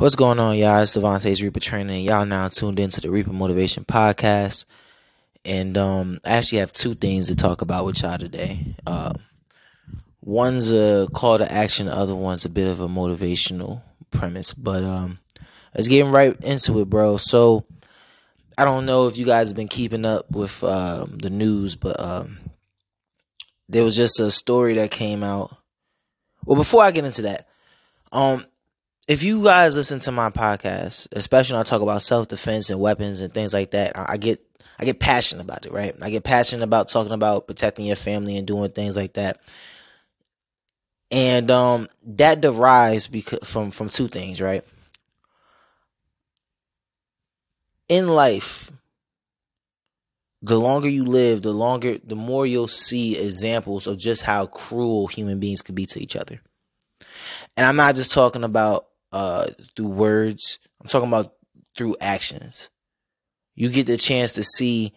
What's going on, y'all? It's Devontae's Reaper Training. y'all now tuned into the Reaper Motivation Podcast. And um, I actually have two things to talk about with y'all today. Uh, one's a call to action, the other one's a bit of a motivational premise. But um, let's get right into it, bro. So I don't know if you guys have been keeping up with um, the news, but um, there was just a story that came out. Well, before I get into that, um, if you guys listen to my podcast, especially when I talk about self defense and weapons and things like that, I, get I get passionate about it, right? I get passionate about talking about protecting your family and doing things like that. And um, that derives because from from two things, right? In life, the longer you live, the longer the more you'll see examples of just how cruel human beings can be to each other. And I'm not just talking about uh, through words. I'm talking about through actions. You get the chance to see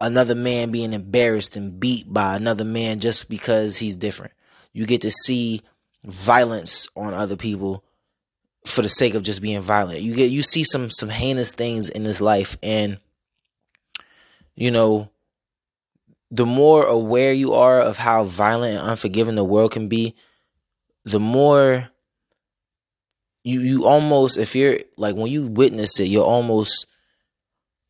another man being embarrassed and beat by another man just because he's different. You get to see violence on other people for the sake of just being violent. You get you see some some heinous things in this life and you know the more aware you are of how violent and unforgiving the world can be, the more you you almost if you're like when you witness it, you're almost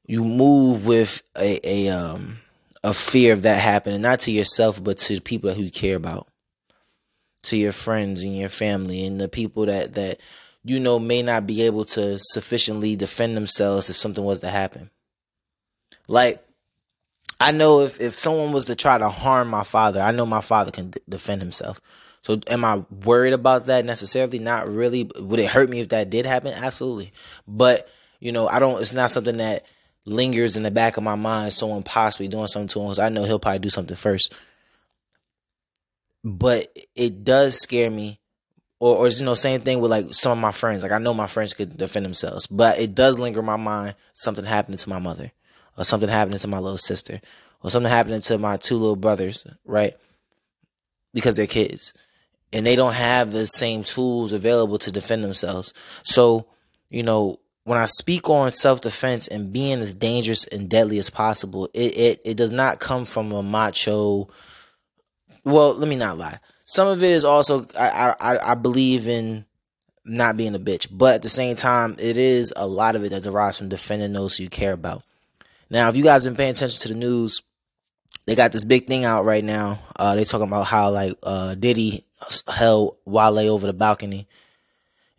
you move with a a um a fear of that happening, not to yourself but to the people who you care about, to your friends and your family and the people that that you know may not be able to sufficiently defend themselves if something was to happen. Like I know if if someone was to try to harm my father, I know my father can d- defend himself. So am I worried about that necessarily? Not really. Would it hurt me if that did happen? Absolutely. But, you know, I don't it's not something that lingers in the back of my mind, someone possibly doing something to him I know he'll probably do something first. But it does scare me. Or, or you know, same thing with like some of my friends. Like I know my friends could defend themselves, but it does linger in my mind something happening to my mother, or something happening to my little sister, or something happening to my two little brothers, right? Because they're kids and they don't have the same tools available to defend themselves. So, you know, when I speak on self defense and being as dangerous and deadly as possible, it, it, it does not come from a macho. Well, let me not lie. Some of it is also I, I I believe in not being a bitch, but at the same time, it is a lot of it that derives from defending those who you care about. Now, if you guys been paying attention to the news, they got this big thing out right now. Uh, they talking about how like uh, Diddy held Wale over the balcony.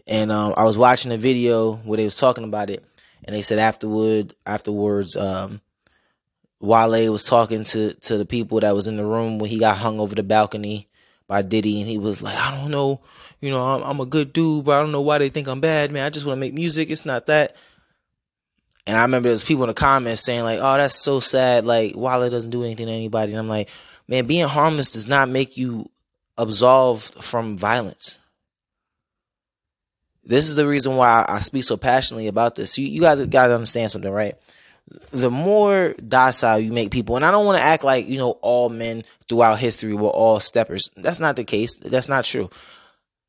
And um, I was watching a video where they was talking about it, and they said afterward, afterwards, um, Wale was talking to to the people that was in the room when he got hung over the balcony by Diddy, and he was like, "I don't know, you know, I'm, I'm a good dude, but I don't know why they think I'm bad, man. I just want to make music. It's not that." And I remember there's people in the comments saying like, "Oh, that's so sad. Like Wale doesn't do anything to anybody." And I'm like, "Man, being harmless does not make you absolved from violence. This is the reason why I speak so passionately about this. You, you guys got to understand something, right? The more docile you make people, and I don't want to act like you know all men throughout history were all steppers. That's not the case. That's not true.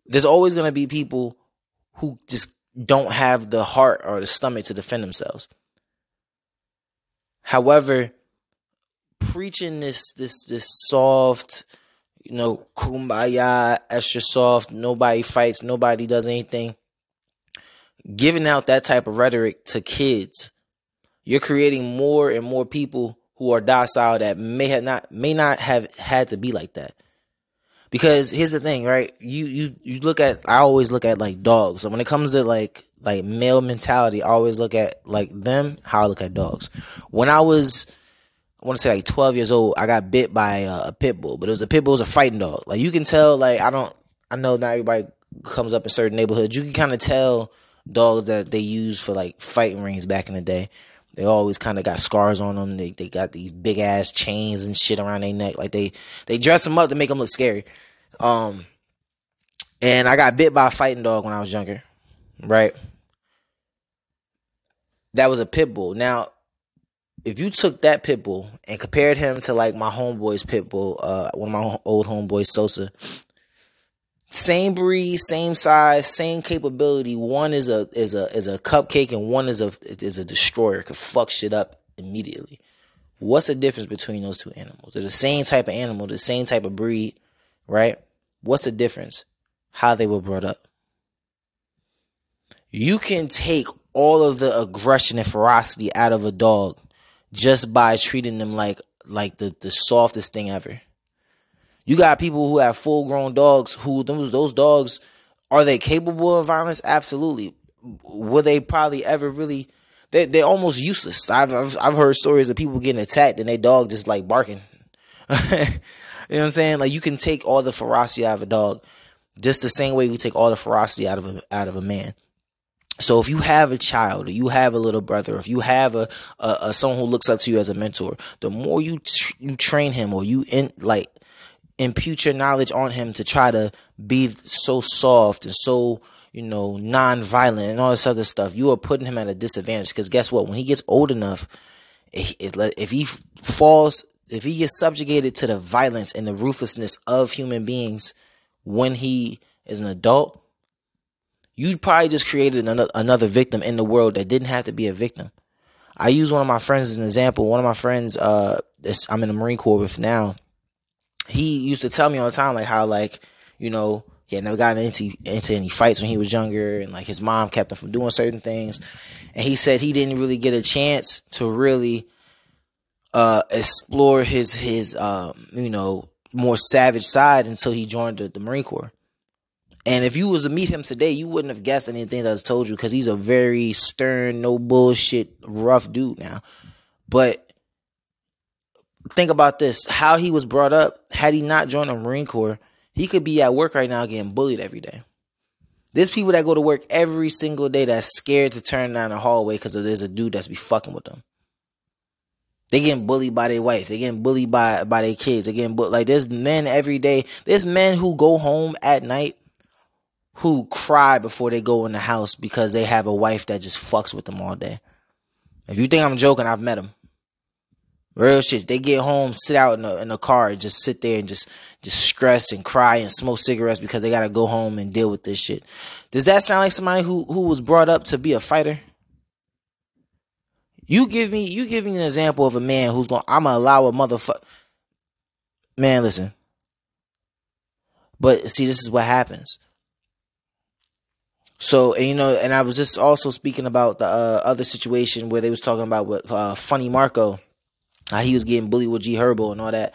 There's always going to be people who just don't have the heart or the stomach to defend themselves. However, preaching this this this soft, you know, kumbaya, extra soft, nobody fights, nobody does anything. Giving out that type of rhetoric to kids, you're creating more and more people who are docile that may have not may not have had to be like that. Because here's the thing, right? You you you look at I always look at like dogs. So when it comes to like like male mentality, I always look at like them how I look at dogs. When I was I want to say like 12 years old, I got bit by a, a pit bull, but it was a pit bull, it was a fighting dog. Like you can tell, like I don't, I know not everybody comes up in certain neighborhoods. You can kind of tell dogs that they use for like fighting rings back in the day. They always kind of got scars on them. They they got these big ass chains and shit around their neck. Like they they dress them up to make them look scary. Um, and I got bit by a fighting dog when I was younger, right? That was a pit bull. Now if you took that pit bull and compared him to like my homeboy's pit bull, uh, one of my old homeboys, Sosa, same breed, same size, same capability. One is a is a is a cupcake, and one is a is a destroyer. Could fuck shit up immediately. What's the difference between those two animals? They're the same type of animal, the same type of breed, right? What's the difference? How they were brought up. You can take all of the aggression and ferocity out of a dog just by treating them like like the, the softest thing ever. You got people who have full grown dogs who those those dogs are they capable of violence? Absolutely. Will they probably ever really? They they're almost useless. I've, I've I've heard stories of people getting attacked and their dog just like barking. you know what I'm saying? Like you can take all the ferocity out of a dog, just the same way you take all the ferocity out of a out of a man. So if you have a child, or you have a little brother, if you have a, a, a someone who looks up to you as a mentor, the more you tr- you train him or you in like impute your knowledge on him to try to be so soft and so you know non-violent and all this other stuff you are putting him at a disadvantage. Because guess what? When he gets old enough if he falls if he gets subjugated to the violence and the ruthlessness of human beings when he is an adult you probably just created another, victim in the world that didn't have to be a victim. I use one of my friends as an example. One of my friends uh i'm in the marine corps with now he used to tell me all the time, like how like you know he had never gotten into into any fights when he was younger, and like his mom kept him from doing certain things, and he said he didn't really get a chance to really uh, explore his his um, you know more savage side until he joined the, the Marine Corps. And if you was to meet him today, you wouldn't have guessed anything that I told you because he's a very stern, no bullshit, rough dude now. But think about this how he was brought up had he not joined the marine corps he could be at work right now getting bullied every day. There's people that go to work every single day that's scared to turn down the hallway because there's a dude that's be fucking with them. They getting bullied by their wife. They getting bullied by by their kids. They getting bullied like there's men every day. There's men who go home at night who cry before they go in the house because they have a wife that just fucks with them all day. If you think i'm joking i've met them Real shit. They get home, sit out in the in the car, just sit there and just just stress and cry and smoke cigarettes because they gotta go home and deal with this shit. Does that sound like somebody who who was brought up to be a fighter? You give me you give me an example of a man who's going I'm gonna allow a motherfucker Man, listen. But see, this is what happens. So, and, you know, and I was just also speaking about the uh, other situation where they was talking about what uh, Funny Marco how he was getting bullied with G Herbo and all that.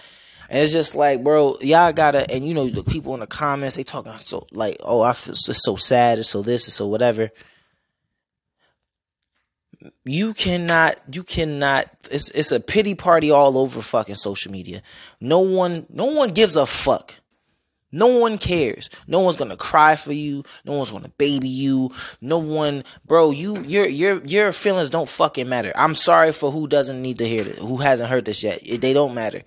And it's just like, bro, y'all gotta, and you know, the people in the comments, they talking so like, oh, I feel so, so sad, it's so this, it's so whatever. You cannot, you cannot. It's it's a pity party all over fucking social media. No one, no one gives a fuck no one cares. No one's gonna cry for you. No one's gonna baby you. No one, bro. You, your, your, your feelings don't fucking matter. I'm sorry for who doesn't need to hear this, who hasn't heard this yet. They don't matter.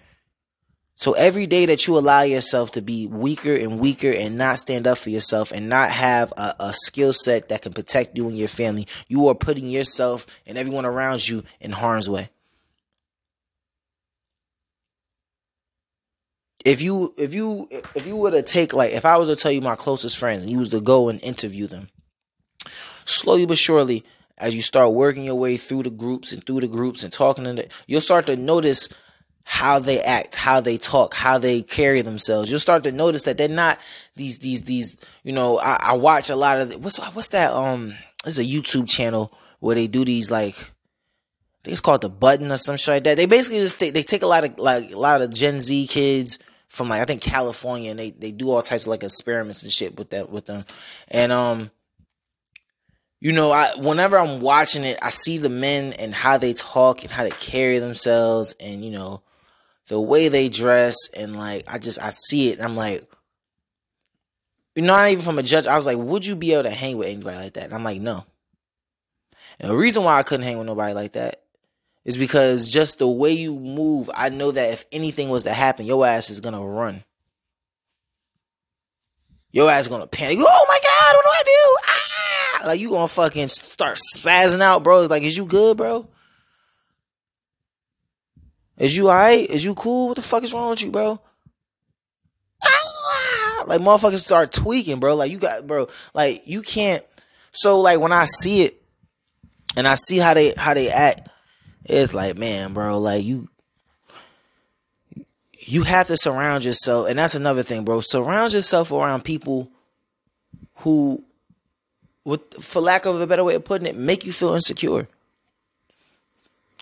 So every day that you allow yourself to be weaker and weaker and not stand up for yourself and not have a, a skill set that can protect you and your family, you are putting yourself and everyone around you in harm's way. If you if you if you were to take like if I was to tell you my closest friends and you was to go and interview them, slowly but surely, as you start working your way through the groups and through the groups and talking to them, you'll start to notice how they act, how they talk, how they carry themselves. You'll start to notice that they're not these these these. You know, I, I watch a lot of what's what's that? Um, there's a YouTube channel where they do these like I think it's called the button or some shit like that. They basically just take they take a lot of like a lot of Gen Z kids from like I think California, and they they do all types of like experiments and shit with that with them, and um, you know, I whenever I'm watching it, I see the men and how they talk and how they carry themselves, and you know, the way they dress, and like I just I see it, and I'm like, not even from a judge. I was like, would you be able to hang with anybody like that? And I'm like, no. And the reason why I couldn't hang with nobody like that is because just the way you move, I know that if anything was to happen, your ass is gonna run. Your ass is gonna panic. Oh my god, what do I do? Ah! Like you gonna fucking start spazzing out, bro. Like, is you good, bro? Is you alright? Is you cool? What the fuck is wrong with you, bro? Ah! Like motherfuckers start tweaking, bro. Like you got, bro. Like you can't. So like when I see it, and I see how they how they act, it's like, man, bro. Like you, you have to surround yourself, and that's another thing, bro. Surround yourself around people who, with for lack of a better way of putting it, make you feel insecure.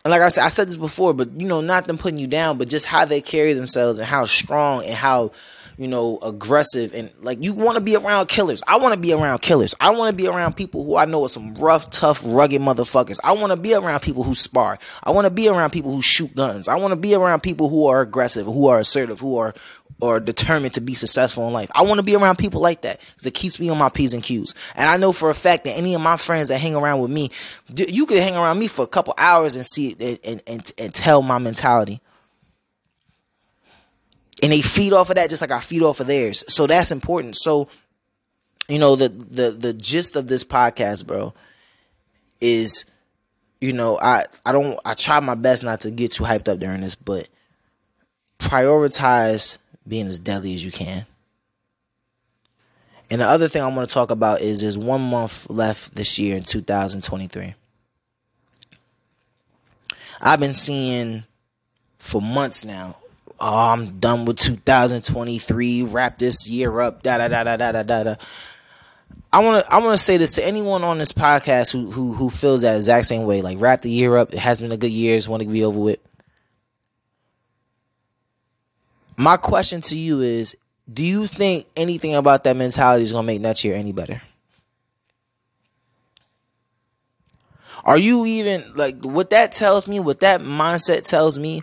And like I said, I said this before, but you know, not them putting you down, but just how they carry themselves and how strong and how you know, aggressive and like you want to be around killers. I want to be around killers. I want to be around people who I know are some rough, tough, rugged motherfuckers. I want to be around people who spar. I want to be around people who shoot guns. I want to be around people who are aggressive, who are assertive, who are or determined to be successful in life. I want to be around people like that because it keeps me on my P's and Q's. And I know for a fact that any of my friends that hang around with me, you could hang around me for a couple hours and see it and, and, and tell my mentality and they feed off of that just like I feed off of theirs. So that's important. So, you know, the the the gist of this podcast, bro, is you know, I I don't I try my best not to get too hyped up during this, but prioritize being as deadly as you can. And the other thing I want to talk about is there's one month left this year in 2023. I've been seeing for months now oh, I'm done with 2023. Wrap this year up. Da da da da da da da. I want to I want to say this to anyone on this podcast who who who feels that exact same way. Like wrap the year up. It has been a good year. Just want to be over with. My question to you is: Do you think anything about that mentality is gonna make next year any better? Are you even like what that tells me? What that mindset tells me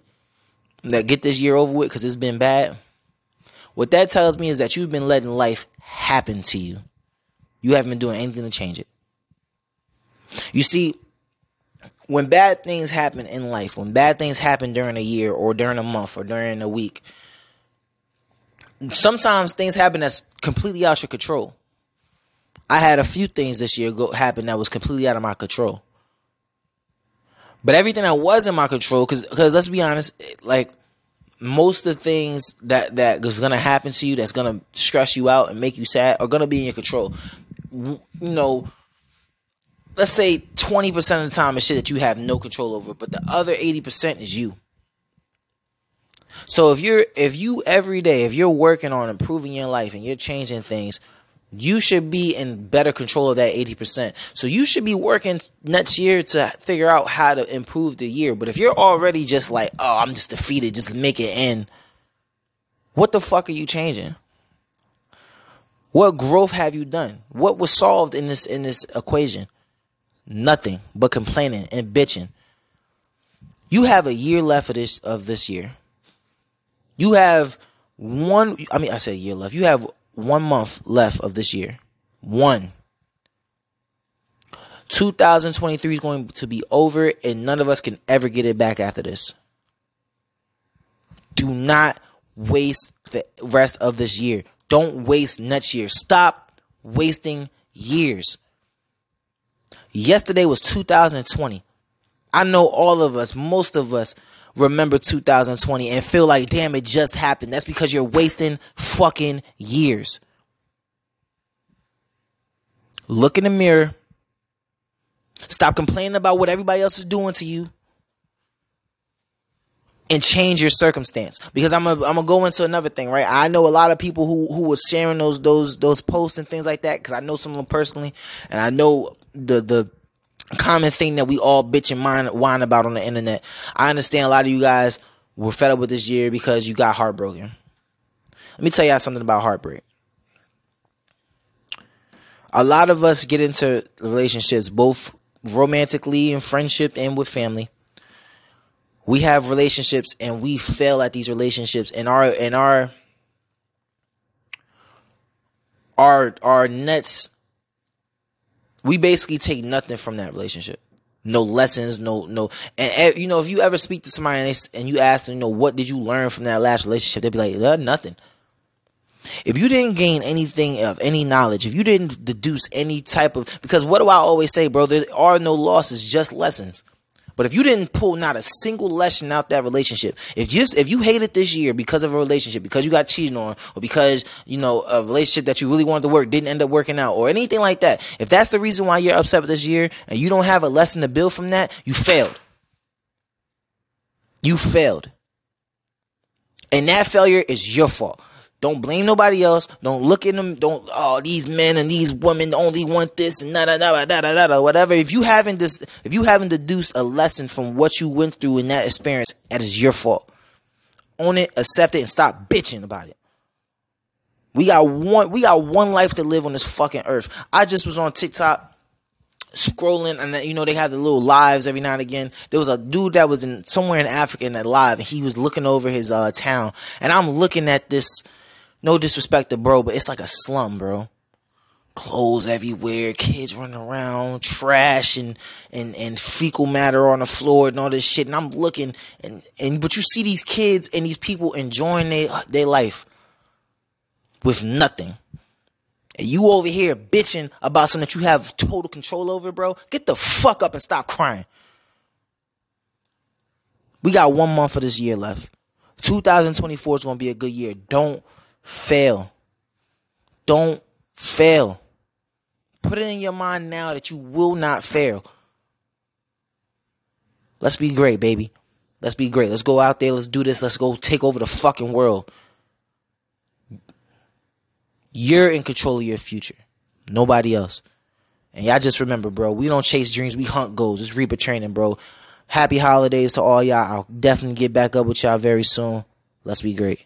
that get this year over with because it's been bad. What that tells me is that you've been letting life happen to you. You haven't been doing anything to change it. You see, when bad things happen in life, when bad things happen during a year or during a month or during a week, sometimes things happen that's completely out of your control. I had a few things this year go happen that was completely out of my control. But everything that was in my control, because because let's be honest, like most of the things that that is gonna happen to you, that's gonna stress you out and make you sad, are gonna be in your control. You know, let's say twenty percent of the time is shit that you have no control over, but the other eighty percent is you. So if you're if you every day if you're working on improving your life and you're changing things, you should be in better control of that 80%. So you should be working next year to figure out how to improve the year. But if you're already just like, oh, I'm just defeated, just make it in, what the fuck are you changing? What growth have you done? What was solved in this in this equation? Nothing but complaining and bitching. You have a year left of this of this year. You have one I mean I said year left. You have one month left of this year. One. 2023 is going to be over, and none of us can ever get it back after this. Do not waste the rest of this year. Don't waste next year. Stop wasting years. Yesterday was 2020. I know all of us, most of us, remember 2020 and feel like, damn, it just happened. That's because you're wasting fucking years. Look in the mirror. Stop complaining about what everybody else is doing to you. And change your circumstance because I'm gonna I'm gonna go into another thing, right? I know a lot of people who who was sharing those those those posts and things like that because I know some of them personally, and I know the the common thing that we all bitch and whine, whine about on the internet. I understand a lot of you guys were fed up with this year because you got heartbroken. Let me tell y'all something about heartbreak. A lot of us get into relationships, both romantically in friendship and with family. We have relationships and we fail at these relationships and our and our our our nets we basically take nothing from that relationship. No lessons, no no, and, and you know if you ever speak to somebody and, they, and, you ask them, you know, what did you learn from that last relationship? They'd be like, uh, nothing. If you didn't gain anything of any knowledge, if you didn't deduce any type of, because what do I always say, bro? There are no losses, just lessons. But if you didn't pull not a single lesson out that relationship, if just if you hated this year because of a relationship, because you got cheated on, or because you know a relationship that you really wanted to work didn't end up working out, or anything like that, if that's the reason why you're upset with this year and you don't have a lesson to build from that, you failed. You failed. And that failure is your fault. Don't blame nobody else. Don't look at them. Don't oh these men and these women only want this and da da da da da da whatever. If you haven't this, if you haven't deduced a lesson from what you went through in that experience, that is your fault. Own it, accept it, and stop bitching about it. We got one. We got one life to live on this fucking earth. I just was on TikTok scrolling and you know they have the little lives every now and again there was a dude that was in somewhere in africa in that live and he was looking over his uh town and i'm looking at this no disrespect to bro, but it's like a slum, bro. Clothes everywhere, kids running around, trash and, and, and fecal matter on the floor and all this shit. And I'm looking and, and but you see these kids and these people enjoying their their life with nothing. And you over here bitching about something that you have total control over, bro. Get the fuck up and stop crying. We got one month of this year left. 2024 is going to be a good year. Don't fail. Don't fail. Put it in your mind now that you will not fail. Let's be great, baby. Let's be great. Let's go out there. Let's do this. Let's go take over the fucking world. You're in control of your future. Nobody else. And y'all just remember, bro, we don't chase dreams. We hunt goals. It's Reaper training, bro. Happy holidays to all y'all. I'll definitely get back up with y'all very soon. Let's be great.